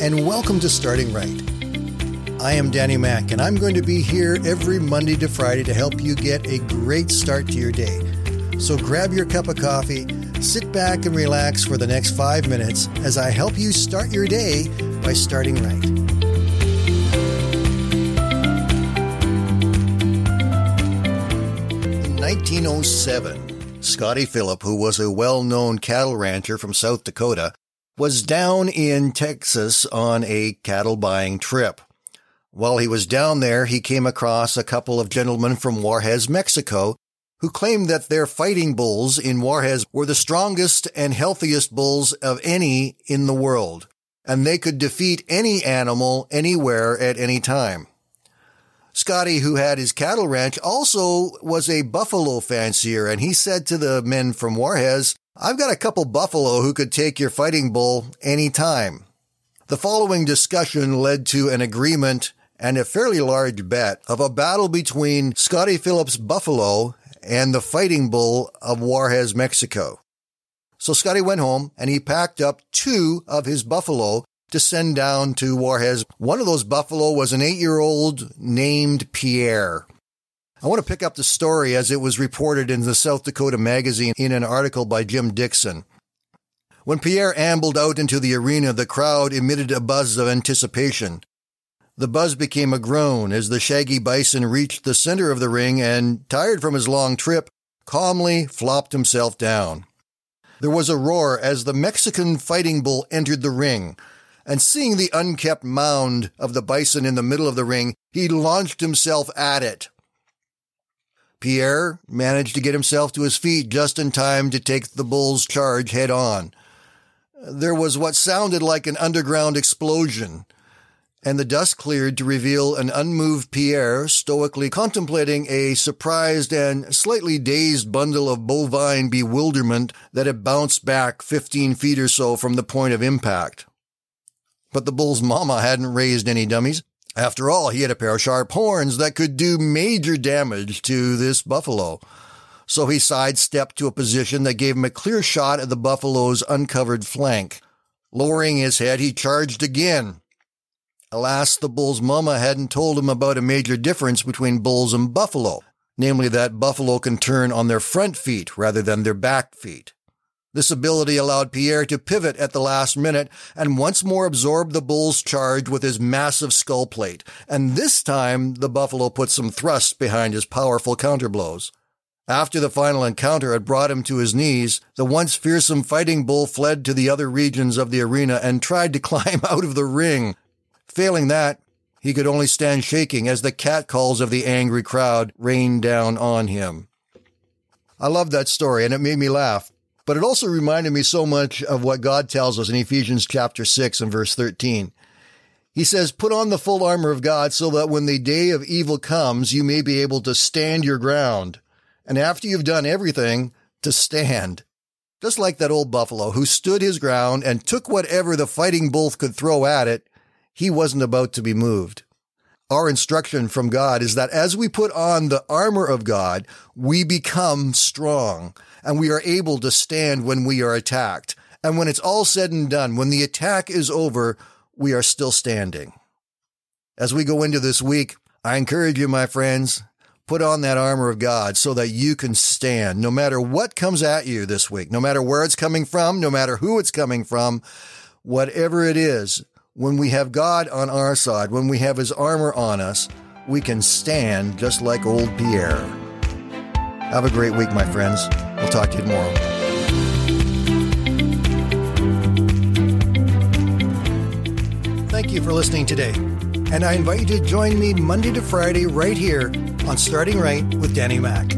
and welcome to Starting Right. I am Danny Mack, and I'm going to be here every Monday to Friday to help you get a great start to your day. So grab your cup of coffee, sit back, and relax for the next five minutes as I help you start your day by starting right. In 1907, Scotty Philip, who was a well known cattle rancher from South Dakota, was down in Texas on a cattle buying trip. While he was down there, he came across a couple of gentlemen from Juarez, Mexico, who claimed that their fighting bulls in Juarez were the strongest and healthiest bulls of any in the world, and they could defeat any animal anywhere at any time. Scotty, who had his cattle ranch, also was a buffalo fancier, and he said to the men from Juarez, I've got a couple buffalo who could take your fighting bull any time. The following discussion led to an agreement and a fairly large bet of a battle between Scotty Philips' buffalo and the fighting bull of Juarez, Mexico. So Scotty went home and he packed up two of his buffalo to send down to Juarez. One of those buffalo was an eight year old named Pierre. I want to pick up the story as it was reported in the South Dakota Magazine in an article by Jim Dixon. When Pierre ambled out into the arena, the crowd emitted a buzz of anticipation. The buzz became a groan as the shaggy bison reached the center of the ring and, tired from his long trip, calmly flopped himself down. There was a roar as the Mexican fighting bull entered the ring, and seeing the unkept mound of the bison in the middle of the ring, he launched himself at it. Pierre managed to get himself to his feet just in time to take the bull's charge head on. There was what sounded like an underground explosion, and the dust cleared to reveal an unmoved Pierre stoically contemplating a surprised and slightly dazed bundle of bovine bewilderment that had bounced back 15 feet or so from the point of impact. But the bull's mama hadn't raised any dummies. After all, he had a pair of sharp horns that could do major damage to this buffalo. So he sidestepped to a position that gave him a clear shot at the buffalo's uncovered flank. Lowering his head, he charged again. Alas, the bull's mama hadn't told him about a major difference between bulls and buffalo, namely that buffalo can turn on their front feet rather than their back feet. This ability allowed Pierre to pivot at the last minute and once more absorb the bull's charge with his massive skull plate, and this time the buffalo put some thrust behind his powerful counterblows. After the final encounter had brought him to his knees, the once fearsome fighting bull fled to the other regions of the arena and tried to climb out of the ring. Failing that, he could only stand shaking as the catcalls of the angry crowd rained down on him. I loved that story and it made me laugh. But it also reminded me so much of what God tells us in Ephesians chapter 6 and verse 13. He says, Put on the full armor of God so that when the day of evil comes, you may be able to stand your ground. And after you've done everything, to stand. Just like that old buffalo who stood his ground and took whatever the fighting bull could throw at it, he wasn't about to be moved. Our instruction from God is that as we put on the armor of God, we become strong and we are able to stand when we are attacked. And when it's all said and done, when the attack is over, we are still standing. As we go into this week, I encourage you, my friends, put on that armor of God so that you can stand no matter what comes at you this week, no matter where it's coming from, no matter who it's coming from, whatever it is. When we have God on our side, when we have his armor on us, we can stand just like old Pierre. Have a great week, my friends. We'll talk to you tomorrow. Thank you for listening today. And I invite you to join me Monday to Friday right here on Starting Right with Danny Mack.